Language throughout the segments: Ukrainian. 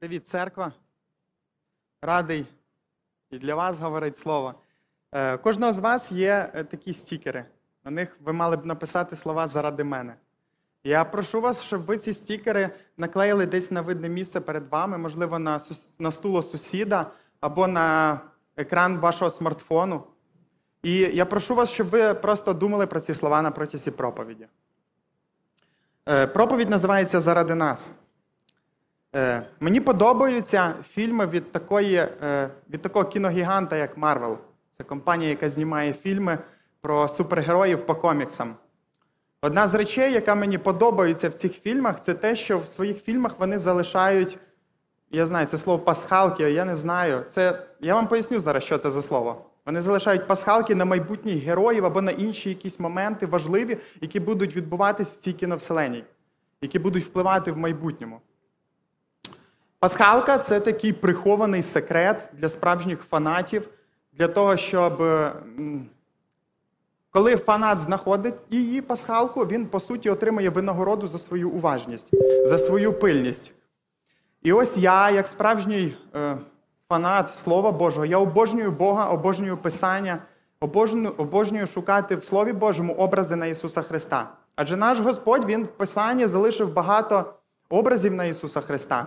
Привіт, церква. Радий і для вас говорить слово. Е, Кожного з вас є е, такі стікери. На них ви мали б написати слова заради мене. Я прошу вас, щоб ви ці стікери наклеїли десь на видне місце перед вами, можливо, на, на стуло сусіда або на екран вашого смартфону. І я прошу вас, щоб ви просто думали про ці слова на протязі проповіді. Е, Проповідь називається Заради нас. Е, Мені подобаються фільми від, такої, е, від такого кіногіганта, як Марвел. Це компанія, яка знімає фільми про супергероїв по коміксам. Одна з речей, яка мені подобається в цих фільмах, це те, що в своїх фільмах вони залишають, я знаю, це слово пасхалки, я не знаю. Це, я вам поясню зараз, що це за слово. Вони залишають пасхалки на майбутніх героїв або на інші якісь моменти важливі, які будуть відбуватись в цій кіновселеній, які будуть впливати в майбутньому. Пасхалка це такий прихований секрет для справжніх фанатів, для того, щоб коли фанат знаходить її пасхалку, він по суті отримує винагороду за свою уважність, за свою пильність. І ось я, як справжній е, фанат Слова Божого, я обожнюю Бога, обожнюю Писання, обожнюю, обожнюю шукати в Слові Божому образи на Ісуса Христа. Адже наш Господь Він в Писанні залишив багато образів на Ісуса Христа.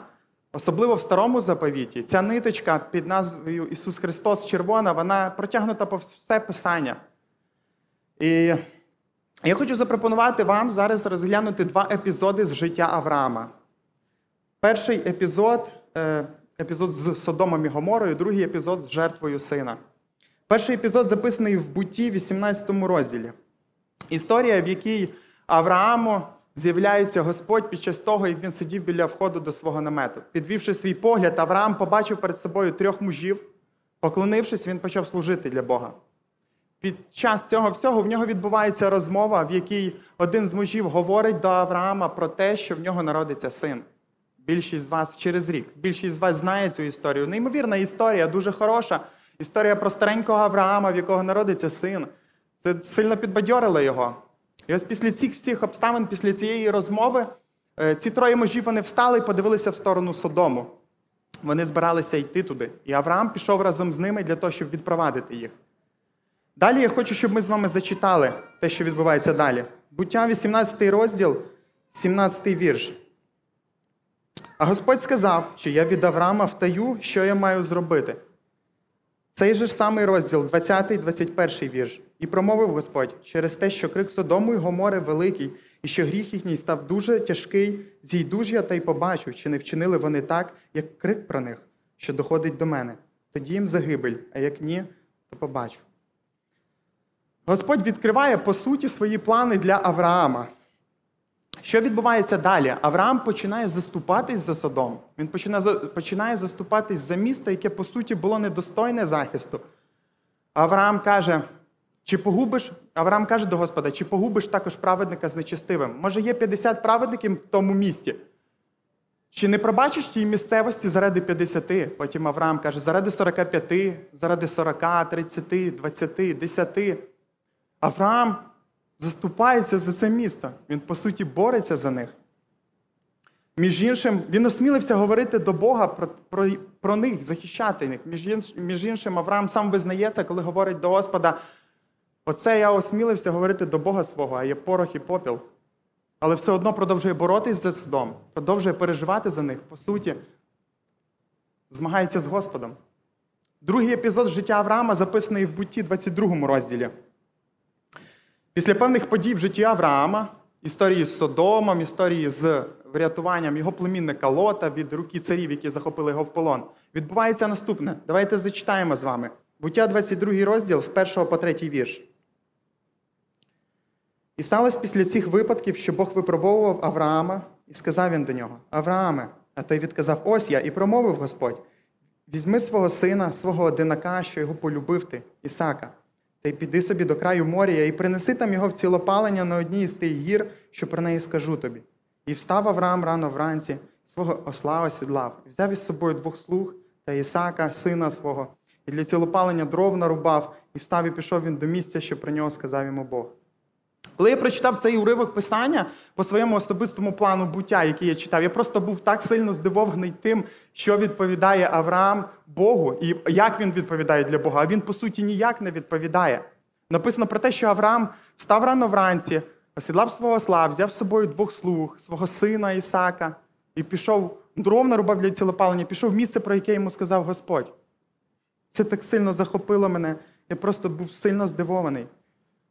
Особливо в старому заповіті. Ця ниточка під назвою Ісус Христос червона, вона протягнута по все Писання. І я хочу запропонувати вам зараз розглянути два епізоди з життя Авраама. Перший епізод е, епізод з Содомом і Гоморою, другий епізод з жертвою сина. Перший епізод записаний в буті, 18 розділі. Історія, в якій Аврааму з'являється Господь під час того, як він сидів біля входу до свого намету. Підвівши свій погляд, Авраам побачив перед собою трьох мужів. Поклонившись, він почав служити для Бога. Під час цього всього в нього відбувається розмова, в якій один з мужів говорить до Авраама про те, що в нього народиться син. Більшість з вас через рік. Більшість з вас знає цю історію. Неймовірна історія, дуже хороша. Історія про старенького Авраама, в якого народиться син. Це сильно підбадьорило його. І ось після цих всіх обставин, після цієї розмови, е, ці троє мужів вони встали і подивилися в сторону Содому. Вони збиралися йти туди. І Авраам пішов разом з ними для того, щоб відпровадити їх. Далі я хочу, щоб ми з вами зачитали те, що відбувається далі. Буття 18 розділ, 17 вірш. А Господь сказав, що я від Авраама втаю, що я маю зробити. Цей же ж самий розділ, 20-21 вірш. І промовив Господь через те, що крик Содому і Гомори великий, і що гріх їхній став дуже тяжкий, зійду ж я та й побачу, чи не вчинили вони так, як крик про них, що доходить до мене. Тоді їм загибель, а як ні, то побачу. Господь відкриває по суті свої плани для Авраама. Що відбувається далі? Авраам починає заступатись за Содом. Він починає заступатись за місто, яке по суті було недостойне захисту. Авраам каже, чи погубиш, Авраам каже до Господа, чи погубиш також праведника з нечестивим? Може, є 50 праведників в тому місті? Чи не пробачиш тій місцевості заради 50? Потім Авраам каже, заради 45, заради 40, 30, 20, 10. Авраам заступається за це місто. Він, по суті, бореться за них. Між іншим, він осмілився говорити до Бога про, про, про них, захищати. Між, між іншим, Авраам сам визнається, коли говорить до Господа: Оце я осмілився говорити до Бога свого, а є порох і попіл. Але все одно продовжує боротись за Содом, продовжує переживати за них, по суті, змагається з Господом. Другий епізод життя Авраама записаний в бутті 22 розділі. Після певних подій в житті Авраама, історії з Содомом, історії з врятуванням його племінника Лота від руки царів, які захопили його в полон, відбувається наступне. Давайте зачитаємо з вами. Буття 22 розділ з 1 по 3 вірш. І сталося після цих випадків, що Бог випробовував Авраама, і сказав він до нього: Аврааме, а той відказав: Ось я, і промовив Господь: візьми свого сина, свого одинака, що його полюбив ти, Ісака, та й піди собі до краю моря, і принеси там його в цілопалення на одній із тих гір, що про неї скажу тобі. І встав Авраам рано вранці, свого осла осідлав, і взяв із собою двох слуг та Ісака, сина свого, і для цілопалення дров нарубав, і встав і пішов він до місця, що про нього сказав йому Бог. Коли я прочитав цей уривок писання по своєму особистому плану буття, який я читав, я просто був так сильно здивований тим, що відповідає Авраам Богу, і як він відповідає для Бога. А він, по суті, ніяк не відповідає. Написано про те, що Авраам встав рано вранці, осідлав свого осла, взяв з собою двох слуг, свого сина Ісака, і пішов, дров нарубав для цілопалення, пішов в місце, про яке йому сказав Господь. Це так сильно захопило мене. Я просто був сильно здивований.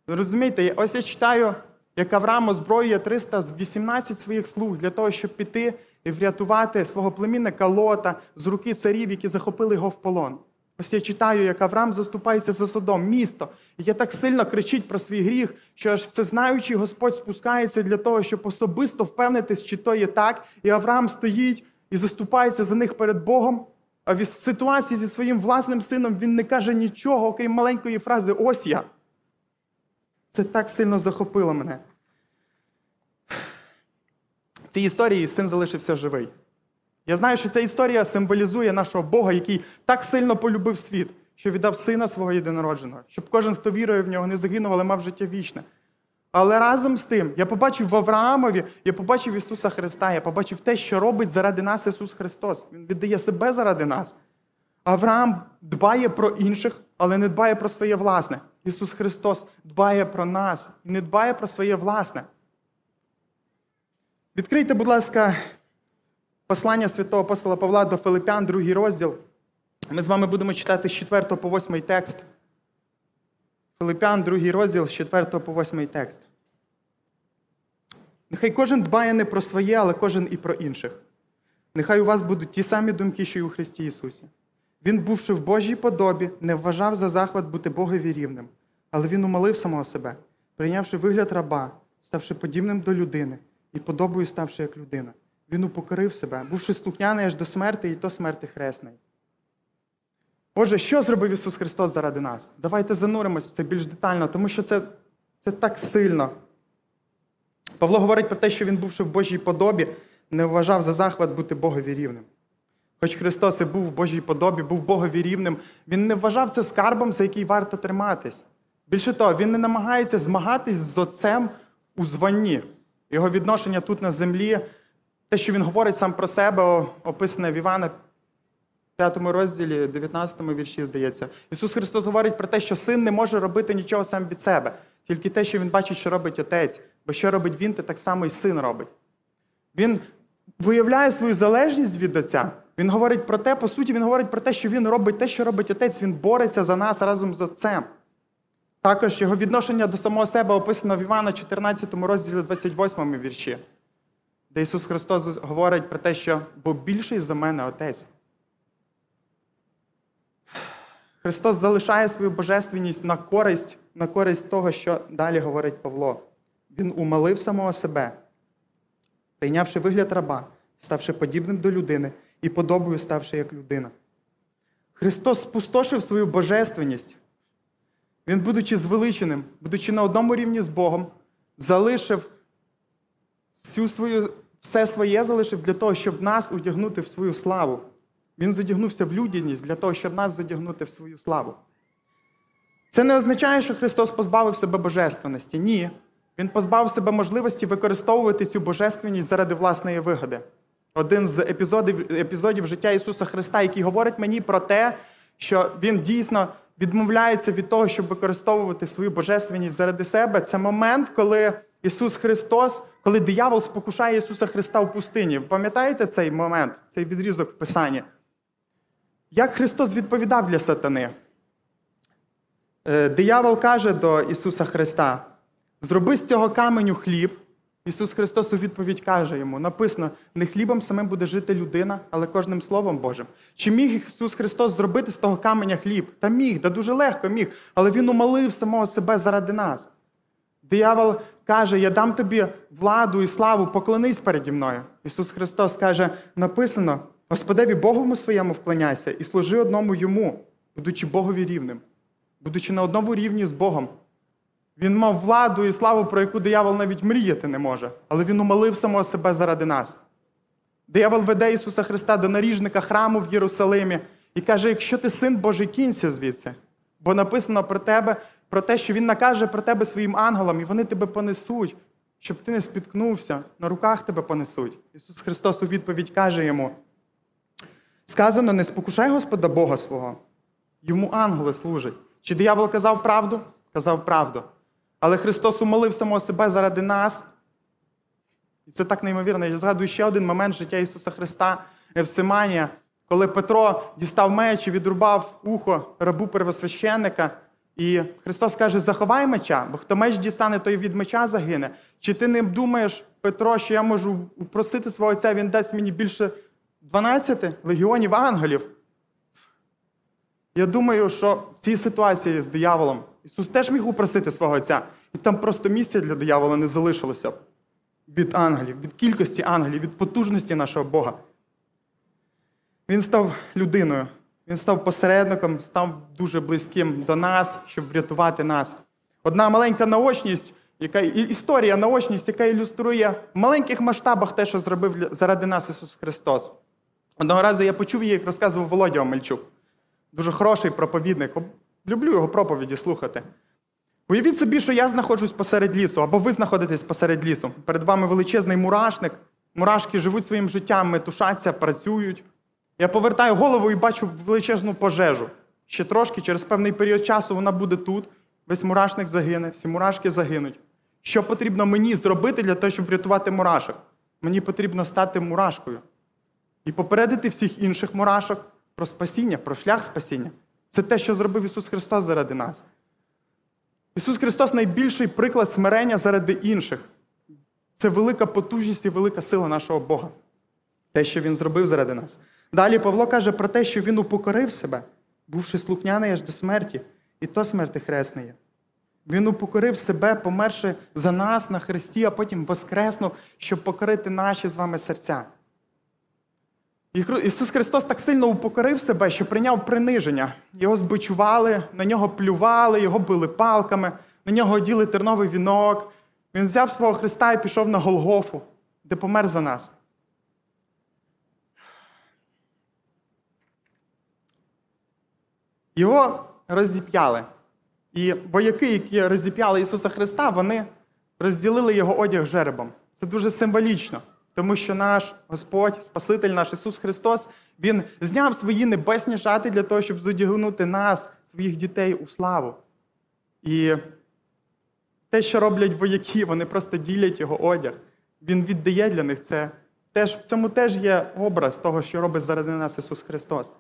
Розумієте, ось я читаю, як Авраам озброює 318 своїх слуг для того, щоб піти і врятувати свого племінника Лота з руки царів, які захопили його в полон. Ось я читаю, як Авраам заступається за Содом, місто, яке так сильно кричить про свій гріх, що аж всезнаючий Господь спускається для того, щоб особисто впевнитись, чи то є так. І Авраам стоїть і заступається за них перед Богом. А в ситуації зі своїм власним сином він не каже нічого, окрім маленької фрази Ось я. Це так сильно захопило мене. В цій історії син залишився живий. Я знаю, що ця історія символізує нашого Бога, який так сильно полюбив світ, що віддав сина свого єдинородженого, щоб кожен, хто вірує в нього, не загинув, але мав життя вічне. Але разом з тим, я побачив в Авраамові, я побачив Ісуса Христа, я побачив те, що робить заради нас Ісус Христос. Він віддає себе заради нас. Авраам дбає про інших, але не дбає про своє власне. Ісус Христос дбає про нас і не дбає про своє власне. Відкрийте, будь ласка, послання святого апостола Павла до Филипян, другий розділ. Ми з вами будемо читати з 4 по 8 текст. Филипян, другий розділ, з 4 по 8 текст. Нехай кожен дбає не про своє, але кожен і про інших. Нехай у вас будуть ті самі думки, що й у Христі Ісусі. Він, бувши в Божій подобі, не вважав за захват бути Богові рівним, але він умолив самого себе, прийнявши вигляд раба, ставши подібним до людини і подобою ставши як людина. Він упокорив себе, бувши слухняний аж до смерти, і то смерти хресної. Отже, що зробив Ісус Христос заради нас? Давайте зануримось в це більш детально, тому що це, це так сильно. Павло говорить про те, що він, бувши в Божій подобі, не вважав за захват бути Богові рівним. Хоч Христос і був в Божій подобі, був Богові рівним, Він не вважав це скарбом, за який варто триматись. Більше того, він не намагається змагатись з Отцем у званні. Його відношення тут на землі, те, що він говорить сам про себе, описане в Івана 5 розділі, 19 вірші, здається. Ісус Христос говорить про те, що син не може робити нічого сам від себе, тільки те, що він бачить, що робить отець. Бо що робить він, те так само і син робить. Він виявляє свою залежність від Отця. Він говорить про те, по суті, він говорить про те, що він робить те, що робить отець, він бореться за нас разом з Отцем. Також його відношення до самого себе описано в Івана 14 розділі 28 вірші, де Ісус Христос говорить про те, що бо більший за мене Отець. Христос залишає свою божественність на користь, на користь того, що далі говорить Павло. Він умалив самого себе, прийнявши вигляд раба, ставши подібним до людини і подобою ставши як людина. Христос спустошив свою божественність. Він, будучи звеличеним, будучи на одному рівні з Богом, залишив всю свою, все своє залишив для того, щоб нас одягнути в свою славу. Він задягнувся в людяність для того, щоб нас задягнути в свою славу. Це не означає, що Христос позбавив себе божественності. Ні. Він позбавив себе можливості використовувати цю божественність заради власної вигоди. Один з епізодів епізодів життя Ісуса Христа, який говорить мені про те, що Він дійсно відмовляється від того, щоб використовувати свою божественність заради себе. Це момент, коли Ісус Христос, коли диявол спокушає Ісуса Христа в пустині. Ви пам'ятаєте цей момент, цей відрізок в Писанні? Як Христос відповідав для сатани? Е, диявол каже до Ісуса Христа: зроби з цього каменю хліб. Ісус Христос у відповідь каже йому: написано, не хлібом самим буде жити людина, але кожним Словом Божим. Чи міг Ісус Христос зробити з того каменя хліб? Та міг, да дуже легко міг, але Він умолив самого себе заради нас. Диявол каже: Я дам тобі владу і славу, поклонись переді мною. Ісус Христос каже: написано: Господеві Боговому своєму вклоняйся і служи одному йому, будучи Богові рівним, будучи на одному рівні з Богом. Він мав владу і славу, про яку диявол навіть мріяти не може, але він умолив самого себе заради нас. Диявол веде Ісуса Христа до наріжника храму в Єрусалимі і каже: якщо ти син Божий, кінься звідси, бо написано про тебе, про те, що Він накаже про тебе своїм ангелам, і вони тебе понесуть, щоб ти не спіткнувся, на руках тебе понесуть. Ісус Христос у відповідь каже йому: сказано, не спокушай Господа Бога свого, йому ангели служать. Чи диявол казав правду? Казав правду. Але Христос умолив самого себе заради нас. І це так неймовірно. Я згадую ще один момент життя Ісуса Христа Евсиманія, коли Петро дістав меч і відрубав ухо рабу первосвященника. І Христос каже: заховай меча, бо хто меч дістане, той від меча загине. Чи ти не думаєш, Петро, що я можу упросити свого отця, він дасть мені більше 12 легіонів ангелів? Я думаю, що в цій ситуації з дияволом Ісус теж міг упросити свого Отця, і там просто місця для диявола не залишилося від ангелів, від кількості ангелів, від потужності нашого Бога. Він став людиною, він став посередником, став дуже близьким до нас, щоб врятувати нас. Одна маленька наочність, яка історія, наочність, яка ілюструє в маленьких масштабах те, що зробив заради нас Ісус Христос. Одного разу я почув її, як розказував Володя Омельчук. Дуже хороший проповідник. Люблю його проповіді слухати. Уявіть собі, що я знаходжусь посеред лісу, або ви знаходитесь посеред лісу. Перед вами величезний мурашник. Мурашки живуть своїм життям, метушаться, працюють. Я повертаю голову і бачу величезну пожежу. Ще трошки, через певний період часу вона буде тут. Весь мурашник загине, всі мурашки загинуть. Що потрібно мені зробити для того, щоб врятувати мурашок? Мені потрібно стати мурашкою і попередити всіх інших мурашок про спасіння, про шлях спасіння. Це те, що зробив Ісус Христос заради нас. Ісус Христос найбільший приклад смирення заради інших. Це велика потужність і велика сила нашого Бога. Те, що Він зробив заради нас. Далі Павло каже про те, що Він упокорив себе, бувши слухняний аж до смерті, і то смерти хресної. Він упокорив себе, померши за нас на Христі, а потім воскреснув, щоб покорити наші з вами серця. Ісус Христос так сильно упокорив себе, що прийняв приниження. Його збичували, на нього плювали, його били палками, на нього оділи терновий вінок. Він взяв свого Христа і пішов на Голгофу, де помер за нас. Його розіп'яли. І вояки, які розіп'яли Ісуса Христа, вони розділили його одяг жеребом. Це дуже символічно. Тому що наш Господь, Спаситель наш Ісус Христос, Він зняв свої небесні шати для того, щоб задягнути нас, своїх дітей у славу. І те, що роблять вояки, вони просто ділять його одяг. Він віддає для них це. Теж, В цьому теж є образ того, що робить заради нас Ісус Христос.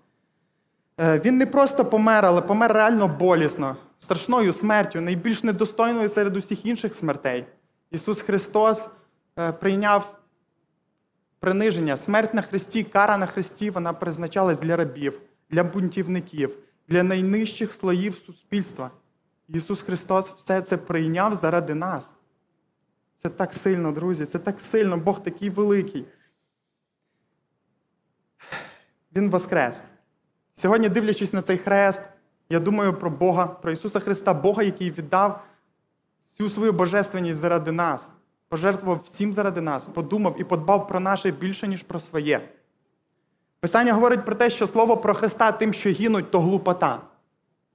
Він не просто помер, але помер реально болісно, страшною смертю, найбільш недостойною серед усіх інших смертей. Ісус Христос прийняв приниження, смерть на Христі, кара на Христі, вона призначалась для рабів, для бунтівників, для найнижчих слоїв суспільства. Ісус Христос все це прийняв заради нас. Це так сильно, друзі, це так сильно, Бог такий великий. Він воскрес. Сьогодні, дивлячись на цей хрест, я думаю про Бога, про Ісуса Христа, Бога, який віддав всю свою божественність заради нас пожертвував всім заради нас, подумав і подбав про наше більше, ніж про своє. Писання говорить про те, що слово про Христа тим, що гинуть, то глупота.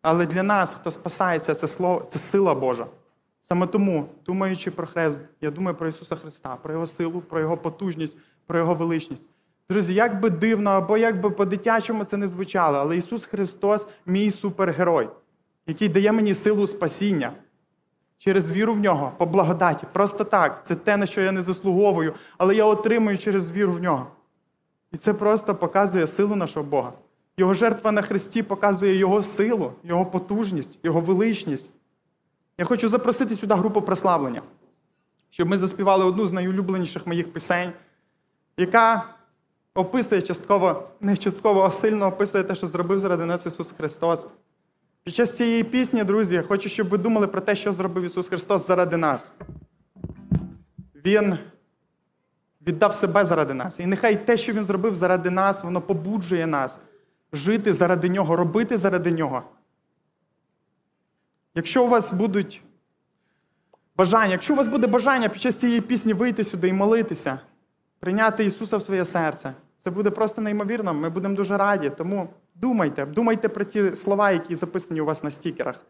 Але для нас, хто спасається, це слово, це сила Божа. Саме тому, думаючи про Хрест, я думаю про Ісуса Христа, про Його силу, про Його потужність, про Його величність. Друзі, як би дивно, або як би по-дитячому це не звучало, але Ісус Христос мій супергерой, який дає мені силу спасіння через віру в нього, по благодаті. Просто так. Це те, на що я не заслуговую, але я отримую через віру в нього. І це просто показує силу нашого Бога. Його жертва на Христі показує Його силу, Його потужність, Його величність. Я хочу запросити сюди групу прославлення, щоб ми заспівали одну з найулюбленіших моїх пісень, яка описує частково, не частково, а сильно описує те, що зробив заради нас Ісус Христос. Під час цієї пісні, друзі, я хочу, щоб ви думали про те, що зробив Ісус Христос заради нас. Він віддав себе заради нас. І нехай те, що Він зробив заради нас, воно побуджує нас жити заради Нього, робити заради Нього. Якщо у вас будуть бажання, якщо у вас буде бажання під час цієї пісні вийти сюди і молитися, прийняти Ісуса в своє серце, це буде просто неймовірно. Ми будемо дуже раді. Тому думайте, думайте про ті слова, які записані у вас на стікерах.